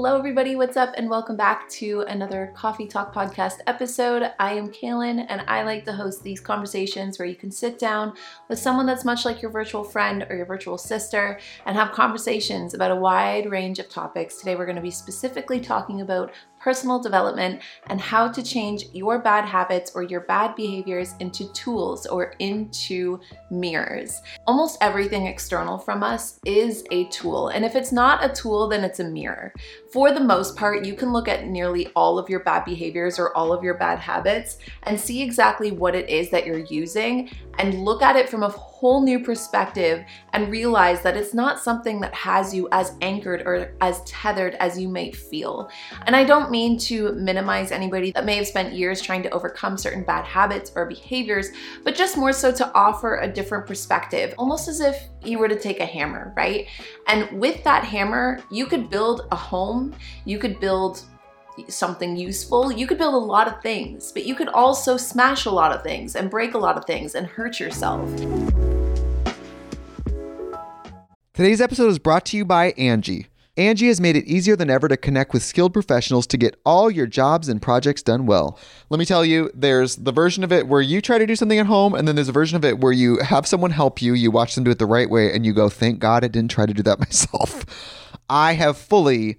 Hello, everybody. What's up? And welcome back to another Coffee Talk podcast episode. I am Kalyn, and I like to host these conversations where you can sit down with someone that's much like your virtual friend or your virtual sister and have conversations about a wide range of topics. Today, we're going to be specifically talking about personal development, and how to change your bad habits or your bad behaviors into tools or into mirrors. Almost everything external from us is a tool, and if it's not a tool, then it's a mirror. For the most part, you can look at nearly all of your bad behaviors or all of your bad habits and see exactly what it is that you're using and look at it from a whole new perspective and realize that it's not something that has you as anchored or as tethered as you may feel. And I don't mean to minimize anybody that may have spent years trying to overcome certain bad habits or behaviors, but just more so to offer a different perspective, almost as if you were to take a hammer, right? And with that hammer, you could build a home, you could build something useful, you could build a lot of things, but you could also smash a lot of things and break a lot of things and hurt yourself. Today's episode is brought to you by Angi. Angi has made it easier than ever to connect with skilled professionals to get all your jobs and projects done well. Let me tell you, there's the version of it where you try to do something at home, and then there's a version of it where you have someone help you, you watch them do it the right way, and you go, thank God I didn't try to do that myself. I have fully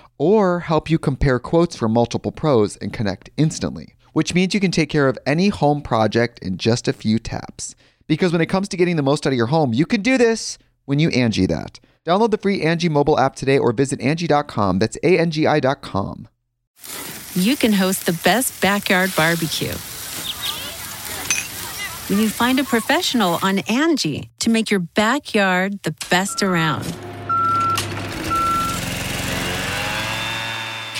or help you compare quotes from multiple pros and connect instantly, which means you can take care of any home project in just a few taps. Because when it comes to getting the most out of your home, you can do this when you Angi that. Download the free Angi mobile app today or visit Angi.com. That's A-N-G-I dot com. You can host the best backyard barbecue. When you find a professional on Angi to make your backyard the best around.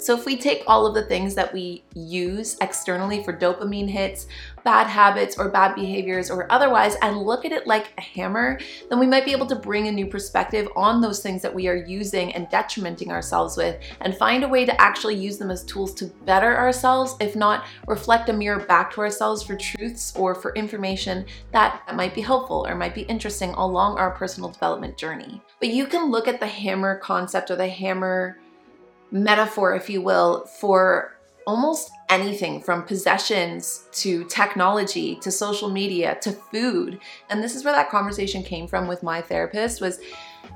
So, if we take all of the things that we use externally for dopamine hits, bad habits, or bad behaviors, or otherwise, and look at it like a hammer, then we might be able to bring a new perspective on those things that we are using and detrimenting ourselves with, and find a way to actually use them as tools to better ourselves, if not reflect a mirror back to ourselves for truths or for information that might be helpful or might be interesting along our personal development journey. But you can look at the hammer concept or the hammer metaphor, if you will, for almost anything from possessions to technology to social media to food. And this is where that conversation came from with my therapist was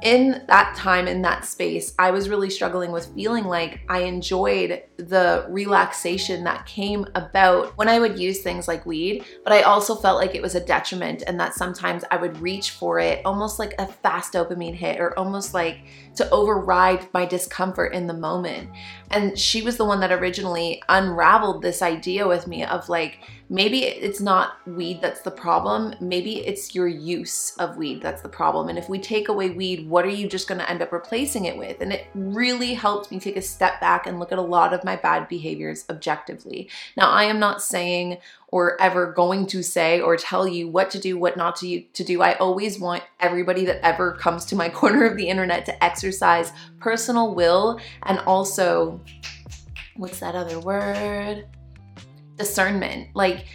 in that time in that space I was really struggling with feeling like I enjoyed the relaxation that came about when I would use things like weed, but I also felt like it was a detriment and that sometimes I would reach for it almost like a fast dopamine hit or almost like to override my discomfort in the moment. And she was the one that originally unraveled this idea with me of like maybe it's not weed that's the problem. Maybe it's your use of weed that's the problem. And if we take away weed, what are you just going to end up replacing it with? And it really helped me take a step back and look at a lot of my bad behaviors objectively. Now, I am not saying or ever going to say or tell you what to do, what not to, to do. I always want everybody that ever comes to my corner of the internet to exercise personal will and also, what's that other word? Discernment. Like,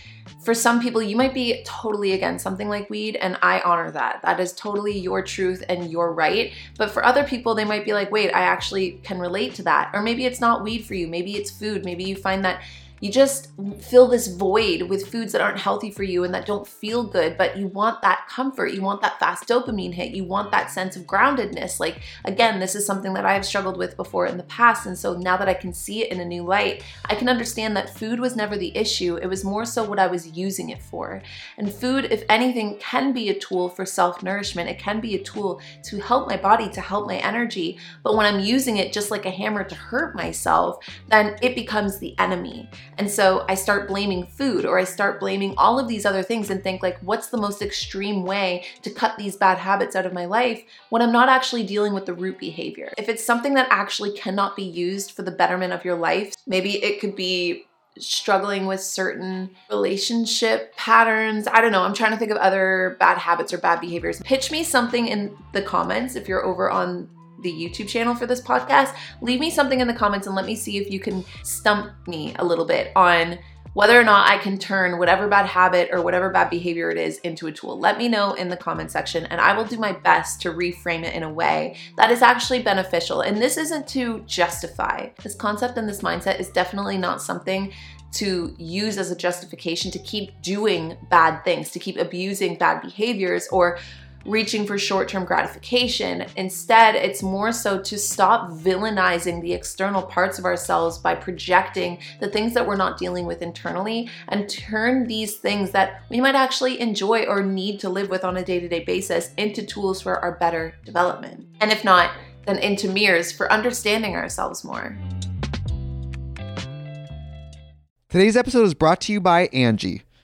for some people, you might be totally against something like weed, and I honor that. That is totally your truth and your right. But for other people, they might be like, wait, I actually can relate to that. Or maybe it's not weed for you. Maybe it's food. Maybe you find that you just fill this void with foods that aren't healthy for you and that don't feel good, but you want that comfort. You want that fast dopamine hit. You want that sense of groundedness. Like, again, this is something that I have struggled with before in the past. And so now that I can see it in a new light, I can understand that food was never the issue. It was more so what I was using it for. And food, if anything, can be a tool for self nourishment. It can be a tool to help my body, to help my energy. But when I'm using it just like a hammer to hurt myself, then it becomes the enemy. And so I start blaming food or I start blaming all of these other things and think like what's the most extreme way to cut these bad habits out of my life when I'm not actually dealing with the root behavior. If it's something that actually cannot be used for the betterment of your life, maybe it could be struggling with certain relationship patterns. I don't know. I'm trying to think of other bad habits or bad behaviors. Pitch me something in the comments if you're over on the YouTube channel for this podcast, leave me something in the comments and let me see if you can stump me a little bit on whether or not I can turn whatever bad habit or whatever bad behavior it is into a tool. Let me know in the comment section and I will do my best to reframe it in a way that is actually beneficial. And this isn't to justify. This concept and this mindset is definitely not something to use as a justification to keep doing bad things, to keep abusing bad behaviors or reaching for short term gratification. Instead, it's more so to stop villainizing the external parts of ourselves by projecting the things that we're not dealing with internally and turn these things that we might actually enjoy or need to live with on a day to day basis into tools for our better development. And if not, then into mirrors for understanding ourselves more. Today's episode is brought to you by Angi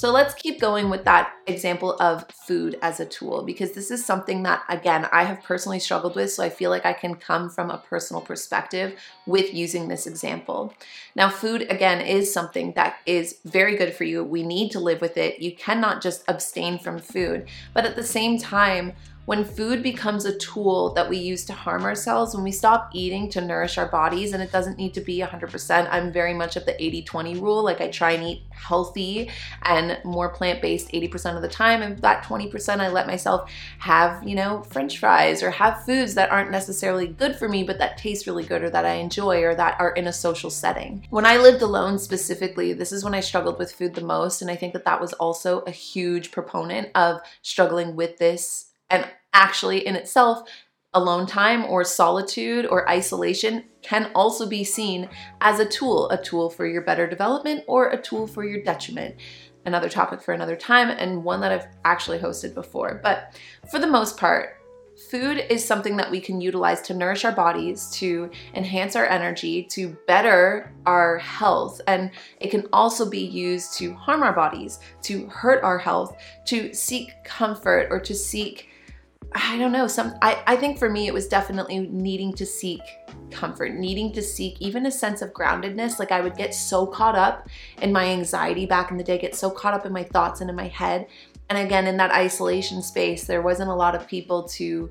So let's keep going with that example of food as a tool because this is something that, again, I have personally struggled with. So I feel like I can come from a personal perspective with using this example. Now, food, again, is something that is very good for you. We need to live with it. You cannot just abstain from food. But at the same time, when food becomes a tool that we use to harm ourselves, when we stop eating to nourish our bodies, and it doesn't need to be 100%, I'm very much of the 80 20 rule. Like I try and eat healthy and more plant based 80% of the time. And that 20%, I let myself have, you know, french fries or have foods that aren't necessarily good for me, but that taste really good or that I enjoy or that are in a social setting. When I lived alone specifically, this is when I struggled with food the most. And I think that that was also a huge proponent of struggling with this and actually, in itself, alone time or solitude or isolation can also be seen as a tool, a tool for your better development or a tool for your detriment. Another topic for another time, and one that I've actually hosted before. But for the most part, food is something that we can utilize to nourish our bodies, to enhance our energy, to better our health. And it can also be used to harm our bodies, to hurt our health, to seek comfort, or to seek I don't know, some I, I think for me it was definitely needing to seek comfort, needing to seek even a sense of groundedness. Like I would get so caught up in my anxiety back in the day, get so caught up in my thoughts and in my head. And again, in that isolation space, there wasn't a lot of people to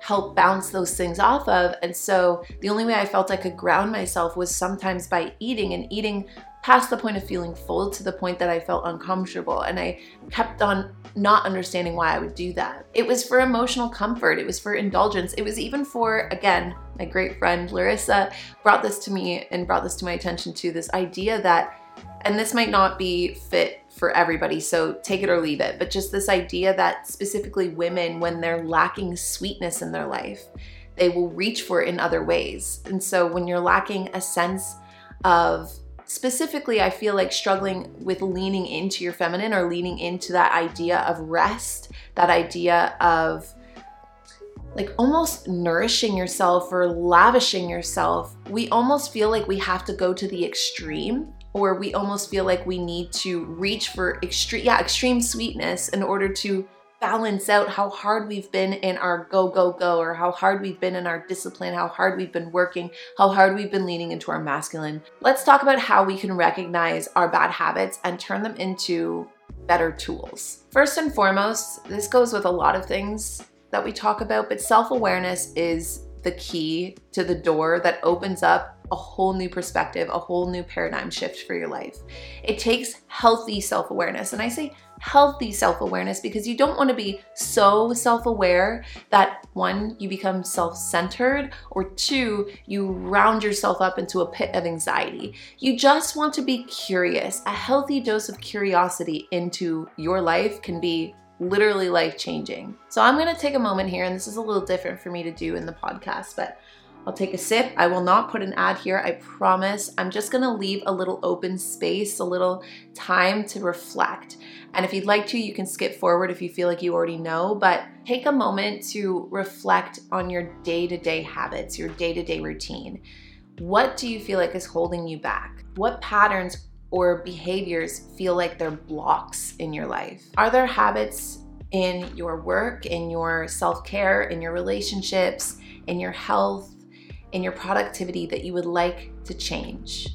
help bounce those things off of. And so the only way I felt I could ground myself was sometimes by eating and eating past the point of feeling full to the point that I felt uncomfortable. And I kept on not understanding why I would do that. It was for emotional comfort, it was for indulgence, it was even for, again, my great friend Larissa brought this to me and brought this to my attention to this idea that, and this might not be fit for everybody, so take it or leave it, but just this idea that specifically women, when they're lacking sweetness in their life, they will reach for it in other ways. And so when you're lacking a sense of specifically, I feel like struggling with leaning into your feminine or leaning into that idea of rest, that idea of like almost nourishing yourself or lavishing yourself, we almost feel like we have to go to the extreme or we almost feel like we need to reach for extreme yeah, extreme sweetness in order to balance out how hard we've been in our go, go, go, or how hard we've been in our discipline, how hard we've been working, how hard we've been leaning into our masculine. Let's talk about how we can recognize our bad habits and turn them into better tools. First and foremost, this goes with a lot of things that we talk about, but self awareness is the key to the door that opens up a whole new perspective, a whole new paradigm shift for your life. It takes healthy self awareness. And I say healthy self awareness because you don't want to be so self aware that one, you become self centered, or two, you round yourself up into a pit of anxiety. You just want to be curious. A healthy dose of curiosity into your life can be literally life changing. So I'm going to take a moment here, and this is a little different for me to do in the podcast, but I'll take a sip. I will not put an ad here, I promise. I'm just gonna leave a little open space, a little time to reflect. And if you'd like to, you can skip forward if you feel like you already know, but take a moment to reflect on your day to day habits, your day to day routine. What do you feel like is holding you back? What patterns or behaviors feel like they're blocks in your life? Are there habits in your work, in your self care, in your relationships, in your health? In your productivity that you would like to change.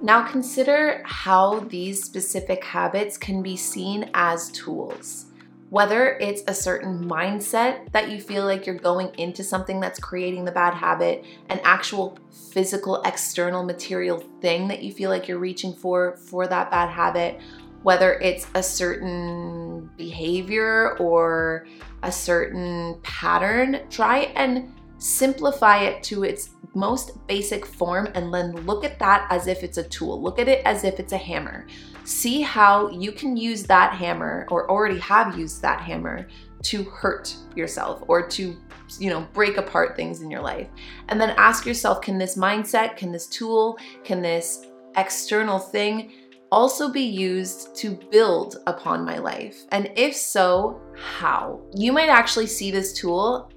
Now consider how these specific habits can be seen as tools whether it's a certain mindset that you feel like you're going into something that's creating the bad habit, an actual physical external material thing that you feel like you're reaching for for that bad habit, whether it's a certain behavior or a certain pattern, try and simplify it to its most basic form and then look at that as if it's a tool. Look at it as if it's a hammer see how you can use that hammer or already have used that hammer to hurt yourself or to you know break apart things in your life and then ask yourself can this mindset can this tool can this external thing also be used to build upon my life? And if so, how? You might actually see this tool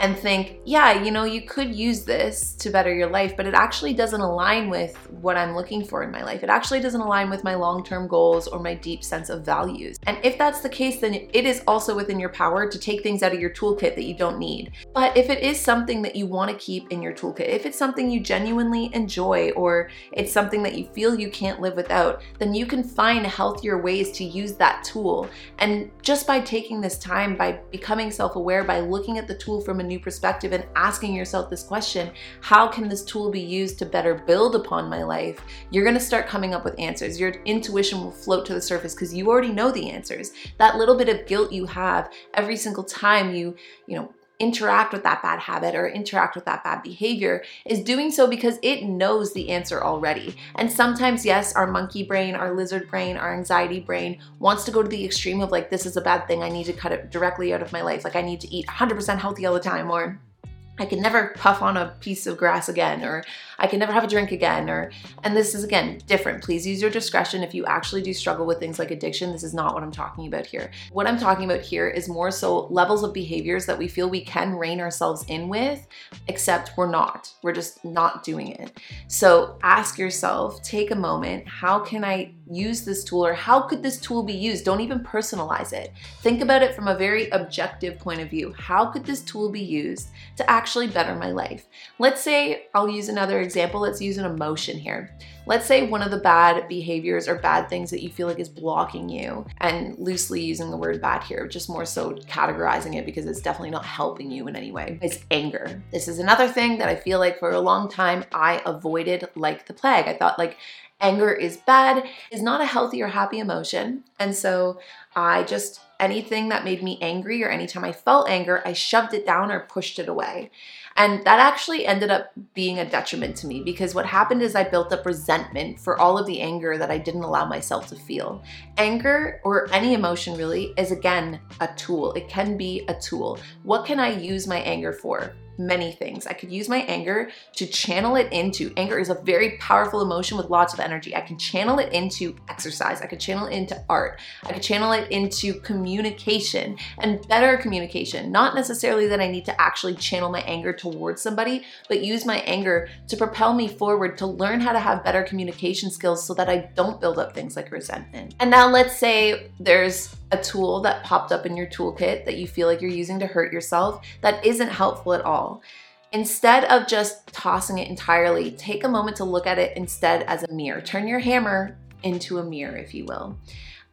and think, yeah, you know, you could use this to better your life, but it actually doesn't align with what I'm looking for in my life. It actually doesn't align with my long term goals or my deep sense of values. And if that's the case, then it is also within your power to take things out of your toolkit that you don't need. But if it is something that you want to keep in your toolkit, if it's something you genuinely enjoy or it's something that you feel you can't live without, then you can find healthier ways to use that tool. And just by taking this time, by becoming self aware, by looking at the tool from a new perspective and asking yourself this question how can this tool be used to better build upon my life? You're gonna start coming up with answers. Your intuition will float to the surface because you already know the answers. That little bit of guilt you have every single time you, you know, interact with that bad habit or interact with that bad behavior is doing so because it knows the answer already. And sometimes, yes, our monkey brain, our lizard brain, our anxiety brain wants to go to the extreme of like, this is a bad thing. I need to cut it directly out of my life. Like, I need to eat 100% healthy all the time, or I can never puff on a piece of grass again, or I can never have a drink again, or, and this is again different. Please use your discretion if you actually do struggle with things like addiction. This is not what I'm talking about here. What I'm talking about here is more so levels of behaviors that we feel we can rein ourselves in with, except we're not. We're just not doing it. So ask yourself, take a moment, how can I use this tool, or how could this tool be used? Don't even personalize it. Think about it from a very objective point of view. How could this tool be used to actually better my life. Let's say, I'll use another example. Let's use an emotion here. Let's say one of the bad behaviors or bad things that you feel like is blocking you, and loosely using the word bad here, just more so categorizing it because it's definitely not helping you in any way, is anger. This is another thing that I feel like for a long time I avoided like the plague. I thought like anger is bad, is not a healthy or happy emotion. And so I just anything that made me angry or anytime I felt anger, I shoved it down or pushed it away. And that actually ended up being a detriment to me because what happened is I built up resentment for all of the anger that I didn't allow myself to feel. Anger, or any emotion really, is again a tool. It can be a tool. What can I use my anger for? many things. I could use my anger to channel it into anger is a very powerful emotion with lots of energy. I can channel it into exercise. I could channel it into art. I could channel it into communication and better communication. Not necessarily that I need to actually channel my anger towards somebody, but use my anger to propel me forward to learn how to have better communication skills so that I don't build up things like resentment. And now let's say there's a tool that popped up in your toolkit that you feel like you're using to hurt yourself that isn't helpful at all. Instead of just tossing it entirely, take a moment to look at it instead as a mirror. Turn your hammer into a mirror, if you will.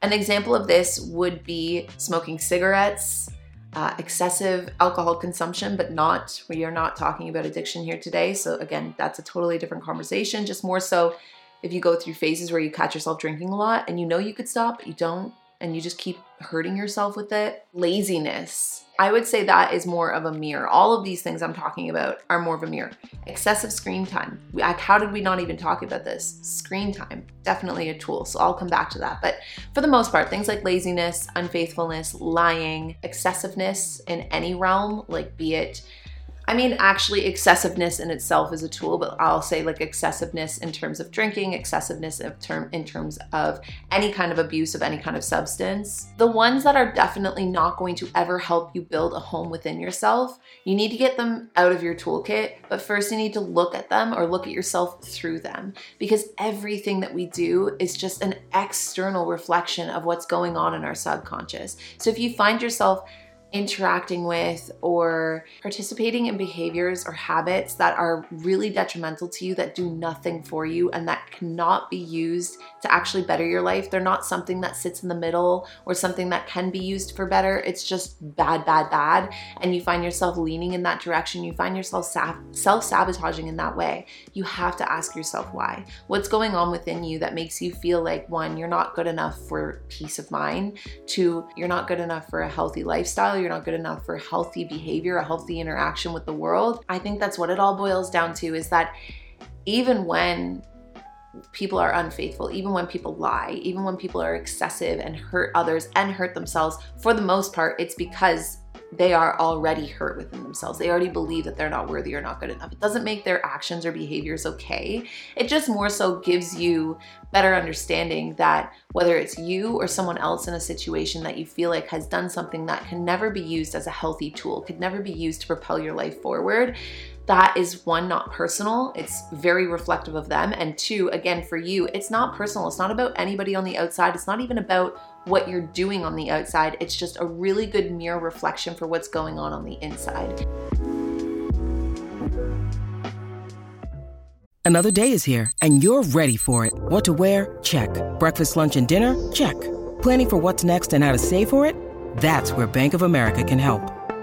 An example of this would be smoking cigarettes, uh, excessive alcohol consumption, but not, we are not talking about addiction here today. So, again, that's a totally different conversation. Just more so if you go through phases where you catch yourself drinking a lot and you know you could stop, but you don't, and you just keep hurting yourself with it. Laziness. I would say that is more of a mirror. All of these things I'm talking about are more of a mirror. Excessive screen time. How did we not even talk about this? Screen time, definitely a tool. So I'll come back to that. But for the most part, things like laziness, unfaithfulness, lying, excessiveness in any realm, like be it I mean, actually, excessiveness in itself is a tool, but I'll say like excessiveness in terms of drinking, excessiveness of term in terms of any kind of abuse of any kind of substance. The ones that are definitely not going to ever help you build a home within yourself, you need to get them out of your toolkit, but first you need to look at them or look at yourself through them because everything that we do is just an external reflection of what's going on in our subconscious. So if you find yourself interacting with or participating in behaviors or habits that are really detrimental to you, that do nothing for you, and that cannot be used to actually better your life. They're not something that sits in the middle or something that can be used for better. It's just bad, bad, bad. And you find yourself leaning in that direction. You find yourself self sabotaging in that way. You have to ask yourself why. What's going on within you that makes you feel like one, you're not good enough for peace of mind, two, you're not good enough for a healthy lifestyle you're not good enough for healthy behavior, a healthy interaction with the world. I think that's what it all boils down to is that even when people are unfaithful, even when people lie, even when people are excessive and hurt others and hurt themselves, for the most part, it's because they are already hurt within themselves. They already believe that they're not worthy or not good enough. It doesn't make their actions or behaviors okay. It just more so gives you better understanding that whether it's you or someone else in a situation that you feel like has done something that can never be used as a healthy tool, could never be used to propel your life forward, that is one, not personal. It's very reflective of them. And two, again, for you, it's not personal. It's not about anybody on the outside. It's not even about what you're doing on the outside. It's just a really good mirror reflection for what's going on on the inside. Another day is here, and you're ready for it. What to wear? Check. Breakfast, lunch, and dinner? Check. Planning for what's next and how to save for it? That's where Bank of America can help.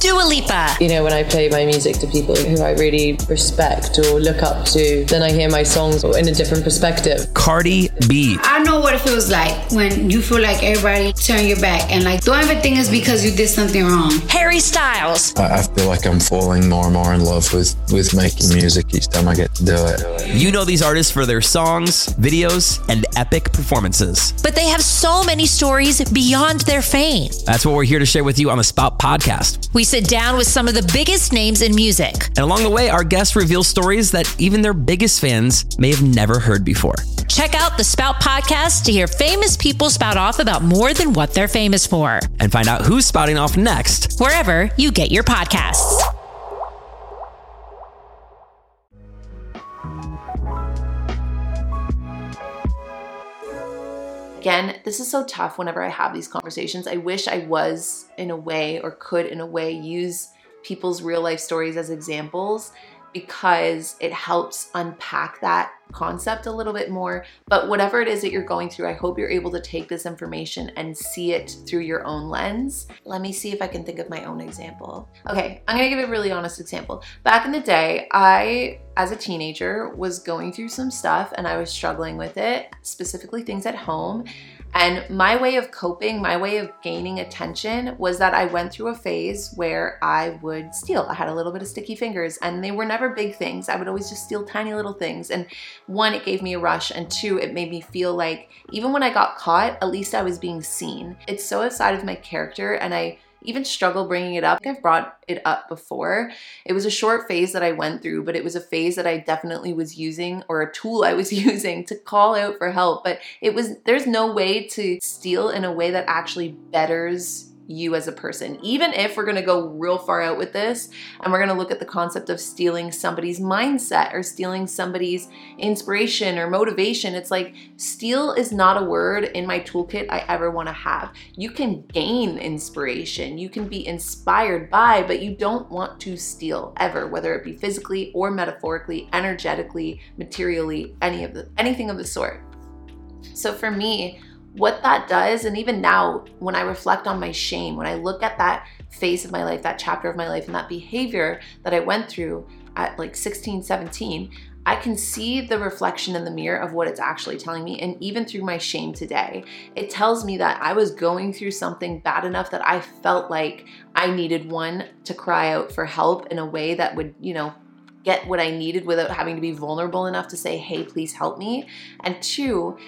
Dua Lipa. You know, when I play my music to people who I really respect or look up to, then I hear my songs in a different perspective. Cardi B. I know what it feels like when you feel like everybody turn your back and like don't ever think it's because you did something wrong. Harry Styles. I feel like I'm falling more and more in love with, with making music each time I get to do it. You know these artists for their songs, videos, and epic performances. But they have so many stories beyond their fame. That's what we're here to share with you on the Spout podcast. We sit down with some of the biggest names in music. And along the way, our guests reveal stories that even their biggest fans may have never heard before. Check out the Spout podcast to hear famous people spout off about more than what they're famous for. And find out who's spouting off next, wherever you get your podcasts. Again, this is so tough whenever I have these conversations. I wish I was, in a way, or could, in a way, use people's real life stories as examples because it helps unpack that concept a little bit more. But whatever it is that you're going through, I hope you're able to take this information and see it through your own lens. Let me see if I can think of my own example. Okay, I'm gonna give a really honest example. Back in the day, I, as a teenager, was going through some stuff and I was struggling with it, specifically things at home. And my way of coping, my way of gaining attention was that I went through a phase where I would steal. I had a little bit of sticky fingers and they were never big things. I would always just steal tiny little things. And one, it gave me a rush. And two, it made me feel like even when I got caught, at least I was being seen. It's so outside of my character and I even struggle bringing it up. I've brought it up before. It was a short phase that I went through, but it was a phase that I definitely was using or a tool I was using to call out for help. But it was, there's no way to steal in a way that actually betters you as a person. Even if we're going to go real far out with this and we're going to look at the concept of stealing somebody's mindset or stealing somebody's inspiration or motivation, it's like steal is not a word in my toolkit I ever want to have. You can gain inspiration, you can be inspired by, but you don't want to steal ever, whether it be physically or metaphorically, energetically, materially, any of the anything of the sort. So for me, what that does, and even now, when I reflect on my shame, when I look at that phase of my life, that chapter of my life, and that behavior that I went through at like 16, 17, I can see the reflection in the mirror of what it's actually telling me. And even through my shame today, it tells me that I was going through something bad enough that I felt like I needed one to cry out for help in a way that would, you know, get what I needed without having to be vulnerable enough to say, hey, please help me. And two,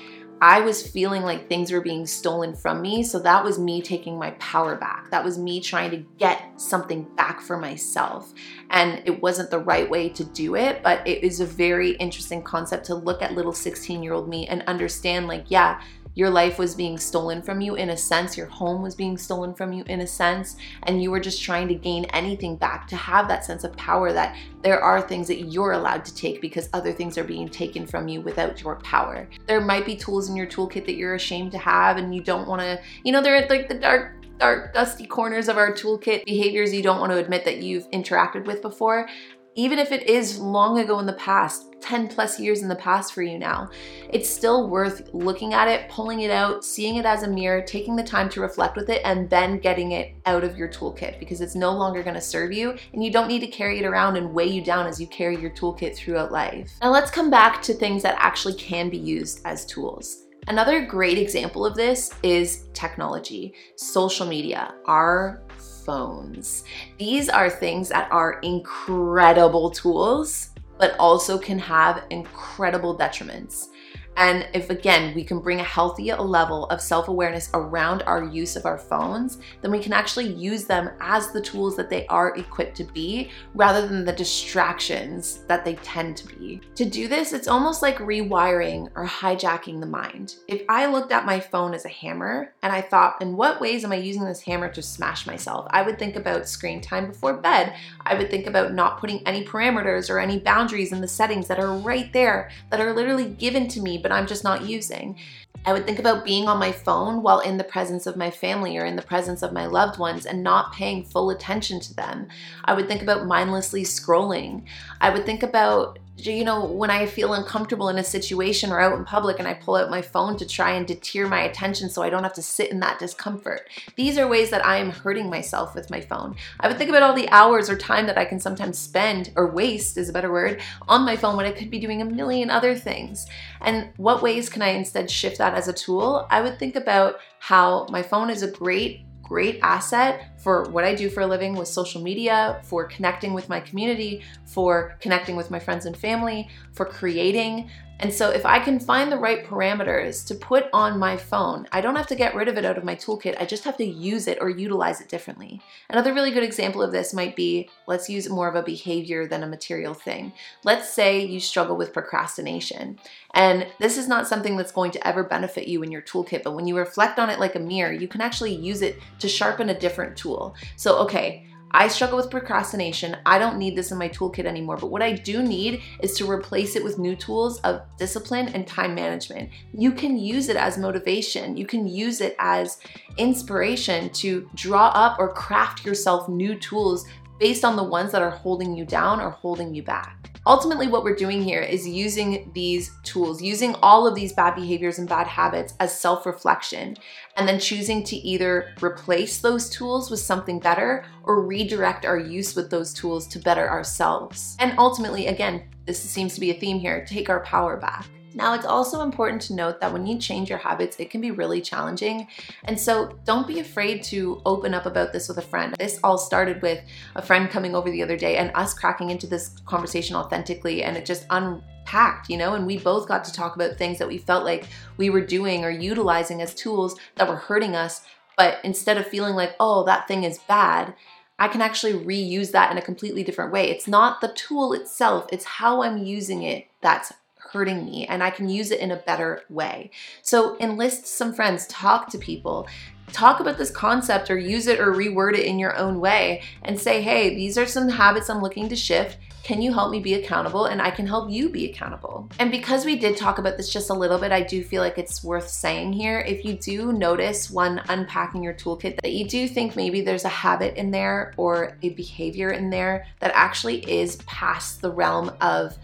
I was feeling like things were being stolen from me. So that was me taking my power back. That was me trying to get something back for myself. And it wasn't the right way to do it, but it is a very interesting concept to look at little 16 year old me and understand like, yeah, your life was being stolen from you in a sense, your home was being stolen from you in a sense, and you were just trying to gain anything back to have that sense of power that there are things that you're allowed to take because other things are being taken from you without your power. There might be tools in your toolkit that you're ashamed to have and you don't want to, you know, they're like the dark dark, dusty corners of our toolkit, behaviors you don't want to admit that you've interacted with before even if it is long ago in the past, 10 plus years in the past for you now, it's still worth looking at it, pulling it out, seeing it as a mirror, taking the time to reflect with it, and then getting it out of your toolkit because it's no longer to serve you and you don't need to carry it around and weigh you down as you carry your toolkit throughout life. Now, let's come back to things that actually can be used as tools Another great example of this is technology, social media, our phones. These are things that are incredible tools, but also can have incredible detriments. And if again, we can bring a healthy level of self awareness around our use of our phones, then we can actually use them as the tools that they are equipped to be rather than the distractions that they tend to be. To do this, it's almost like rewiring or hijacking the mind. If I looked at my phone as a hammer and I thought, in what ways am I using this hammer to smash myself? I would think about screen time before bed. I would think about not putting any parameters or any boundaries in the settings that are right there that are literally given to me but I'm just not using. I would think about being on my phone while in the presence of my family or in the presence of my loved ones and not paying full attention to them. I would think about mindlessly scrolling. I would think about you know, when I feel uncomfortable in a situation or out in public and I pull out my phone to try and deter my attention so I don't have to sit in that discomfort. These are ways that I am hurting myself with my phone. I would think about all the hours or time that I can sometimes spend, or waste is a better word, on my phone when I could be doing a million other things. And what ways can I instead shift that as a tool? I would think about how my phone is a great great asset for what I do for a living with social media, for connecting with my community, for connecting with my friends and family, for creating. And so, if I can find the right parameters to put on my phone, I don't have to get rid of it out of my toolkit. I just have to use it or utilize it differently. Another really good example of this might be let's use more of a behavior than a material thing. Let's say you struggle with procrastination. And this is not something that's going to ever benefit you in your toolkit, but when you reflect on it like a mirror, you can actually use it to sharpen a different tool. So, okay, I struggle with procrastination. I don't need this in my toolkit anymore. But what I do need is to replace it with new tools of discipline and time management. You can use it as motivation, you can use it as inspiration to draw up or craft yourself new tools based on the ones that are holding you down or holding you back. Ultimately, what we're doing here is using these tools, using all of these bad behaviors and bad habits as self reflection, and then choosing to either replace those tools with something better or redirect our use with those tools to better ourselves. And ultimately, again, this seems to be a theme here take our power back. Now, it's also important to note that when you change your habits, it can be really challenging. And so don't be afraid to open up about this with a friend. This all started with a friend coming over the other day and us cracking into this conversation authentically, and it just unpacked, you know, and we both got to talk about things that we felt like we were doing or utilizing as tools that were hurting us. But instead of feeling like, oh, that thing is bad, I can actually reuse that in a completely different way. It's not the tool itself, it's how I'm using it that's hurting me and I can use it in a better way. So enlist some friends, talk to people, talk about this concept or use it or reword it in your own way and say, hey, these are some habits I'm looking to shift. Can you help me be accountable? And I can help you be accountable. And because we did talk about this just a little bit, I do feel like it's worth saying here. If you do notice when unpacking your toolkit that you do think maybe there's a habit in there or a behavior in there that actually is past the realm of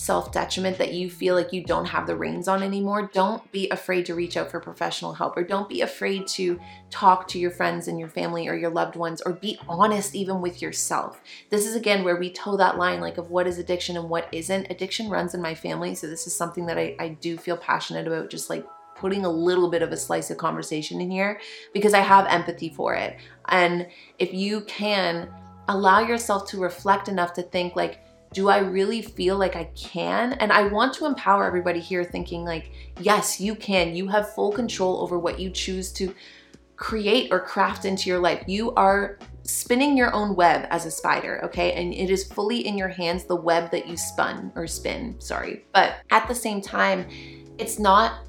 self detriment that you feel like you don't have the reins on anymore, don't be afraid to reach out for professional help or don't be afraid to talk to your friends and your family or your loved ones or be honest even with yourself. This is again where we toe that line like of what is addiction and what isn't. Addiction runs in my family, so this is something that I, I do feel passionate about, just like putting a little bit of a slice of conversation in here because I have empathy for it. And if you can allow yourself to reflect enough to think like, do I really feel like I can? And I want to empower everybody here thinking, like, yes, you can. You have full control over what you choose to create or craft into your life. You are spinning your own web as a spider, okay? And it is fully in your hands, the web that you spun or spin, sorry. But at the same time, it's not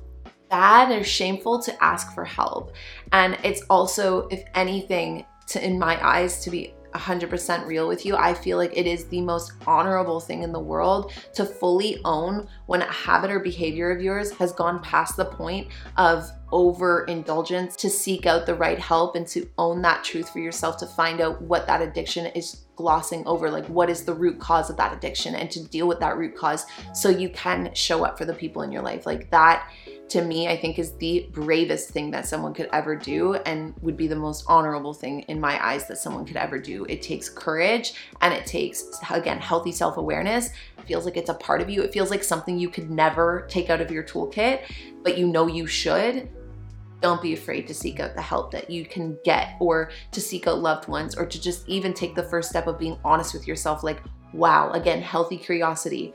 bad or shameful to ask for help. And it's also, if anything, to in my eyes, to be 100% real with you, I feel like it is the most honorable thing in the world to fully own when a habit or behavior of yours has gone past the point of overindulgence to seek out the right help and to own that truth for yourself to find out what that addiction is glossing over like what is the root cause of that addiction and to deal with that root cause so you can show up for the people in your life like that to me, I think is the bravest thing that someone could ever do and would be the most honorable thing in my eyes that someone could ever do. It takes courage and it takes, again, healthy self awareness. It feels like it's a part of you. It feels like something you could never take out of your toolkit, but you know you should. Don't be afraid to seek out the help that you can get or to seek out loved ones or to just even take the first step of being honest with yourself like, wow, again, healthy curiosity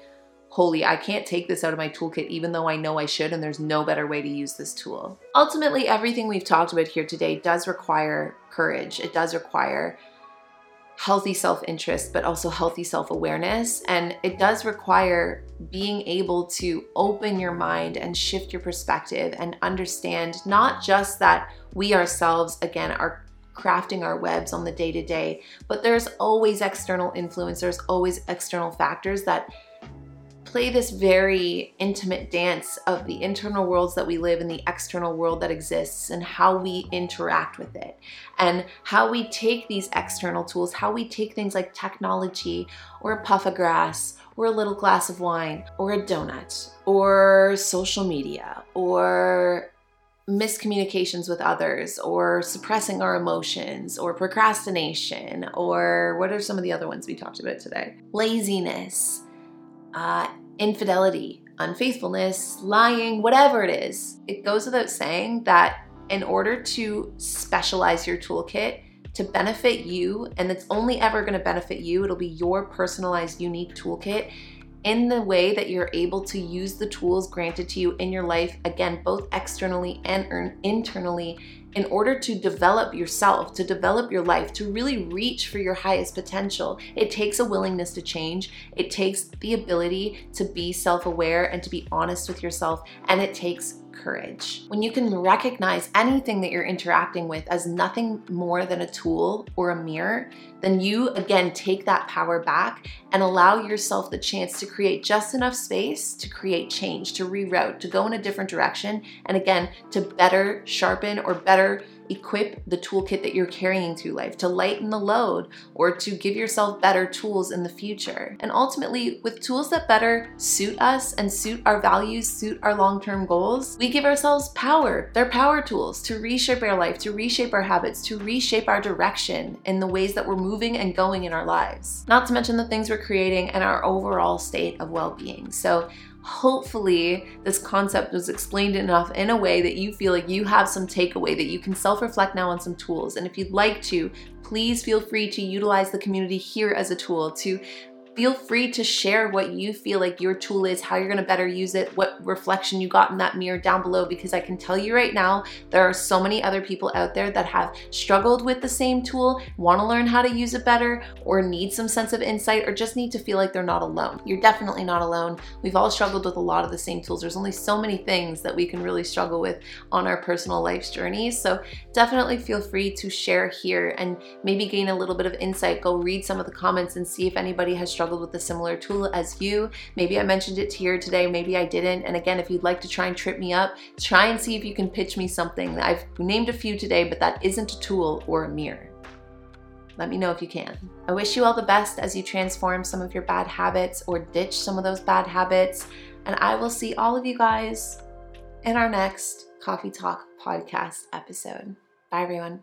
holy, I can't take this out of my toolkit even though I know I should, and there's no better way to use this tool. Ultimately, everything we've talked about here today does require courage. It does require healthy self interest, but also healthy self awareness. And it does require being able to open your mind and shift your perspective and understand not just that we ourselves, again, are crafting our webs on the day to day, but there's always external influence, there's always external factors that play this very intimate dance of the internal worlds that we live and the external world that exists and how we interact with it and how we take these external tools, how we take things like technology or a puff of grass or a little glass of wine or a donut or social media or miscommunications with others or suppressing our emotions or procrastination or what are some of the other ones we talked about today? Laziness, uh, infidelity, unfaithfulness, lying, whatever it is. It goes without saying that in order to specialize your toolkit to benefit you, and it's only ever going to benefit you, it'll be your personalized, unique toolkit in the way that you're able to use the tools granted to you in your life, again, both externally and internally, in order to develop yourself, to develop your life, to really reach for your highest potential. It takes a willingness to change, it takes the ability to be self aware and to be honest with yourself, and it takes courage. When you can recognize anything that you're interacting with as nothing more than a tool or a mirror, then you again take that power back and allow yourself the chance to create just enough space to create change, to reroute, to go in a different direction, and again, to better sharpen or better equip the toolkit that you're carrying through life, to lighten the load, or to give yourself better tools in the future. And ultimately, with tools that better suit us and suit our values, suit our long term goals, we give ourselves power. They're power tools to reshape our life, to reshape our habits, to reshape our direction in the ways that we're moving and going in our lives. Not to mention the things we're creating and our overall state of well being. So, hopefully this concept was explained enough in a way that you feel like you have some takeaway that you can self-reflect now on some tools. And if you'd like to please feel free to utilize the community here as a tool to feel free to share what you feel like your tool is, how you're gonna better use it, what reflection you got in that mirror down below, because I can tell you right now, there are so many other people out there that have struggled with the same tool, wanna learn how to use it better, or need some sense of insight, or just need to feel like they're not alone. You're definitely not alone. We've all struggled with a lot of the same tools. There's only so many things that we can really struggle with on our personal life's journeys. So definitely feel free to share here and maybe gain a little bit of insight. Go read some of the comments and see if anybody has struggled struggled with a similar tool as you. Maybe I mentioned it here today, maybe I didn't. And again, if you'd like to try and trip me up, try and see if you can pitch me something. I've named a few today, but that isn't a tool or a mirror. Let me know if you can. I wish you all the best as you transform some of your bad habits or ditch some of those bad habits. And I will see all of you guys in our next Coffee Talk podcast episode. Bye, everyone.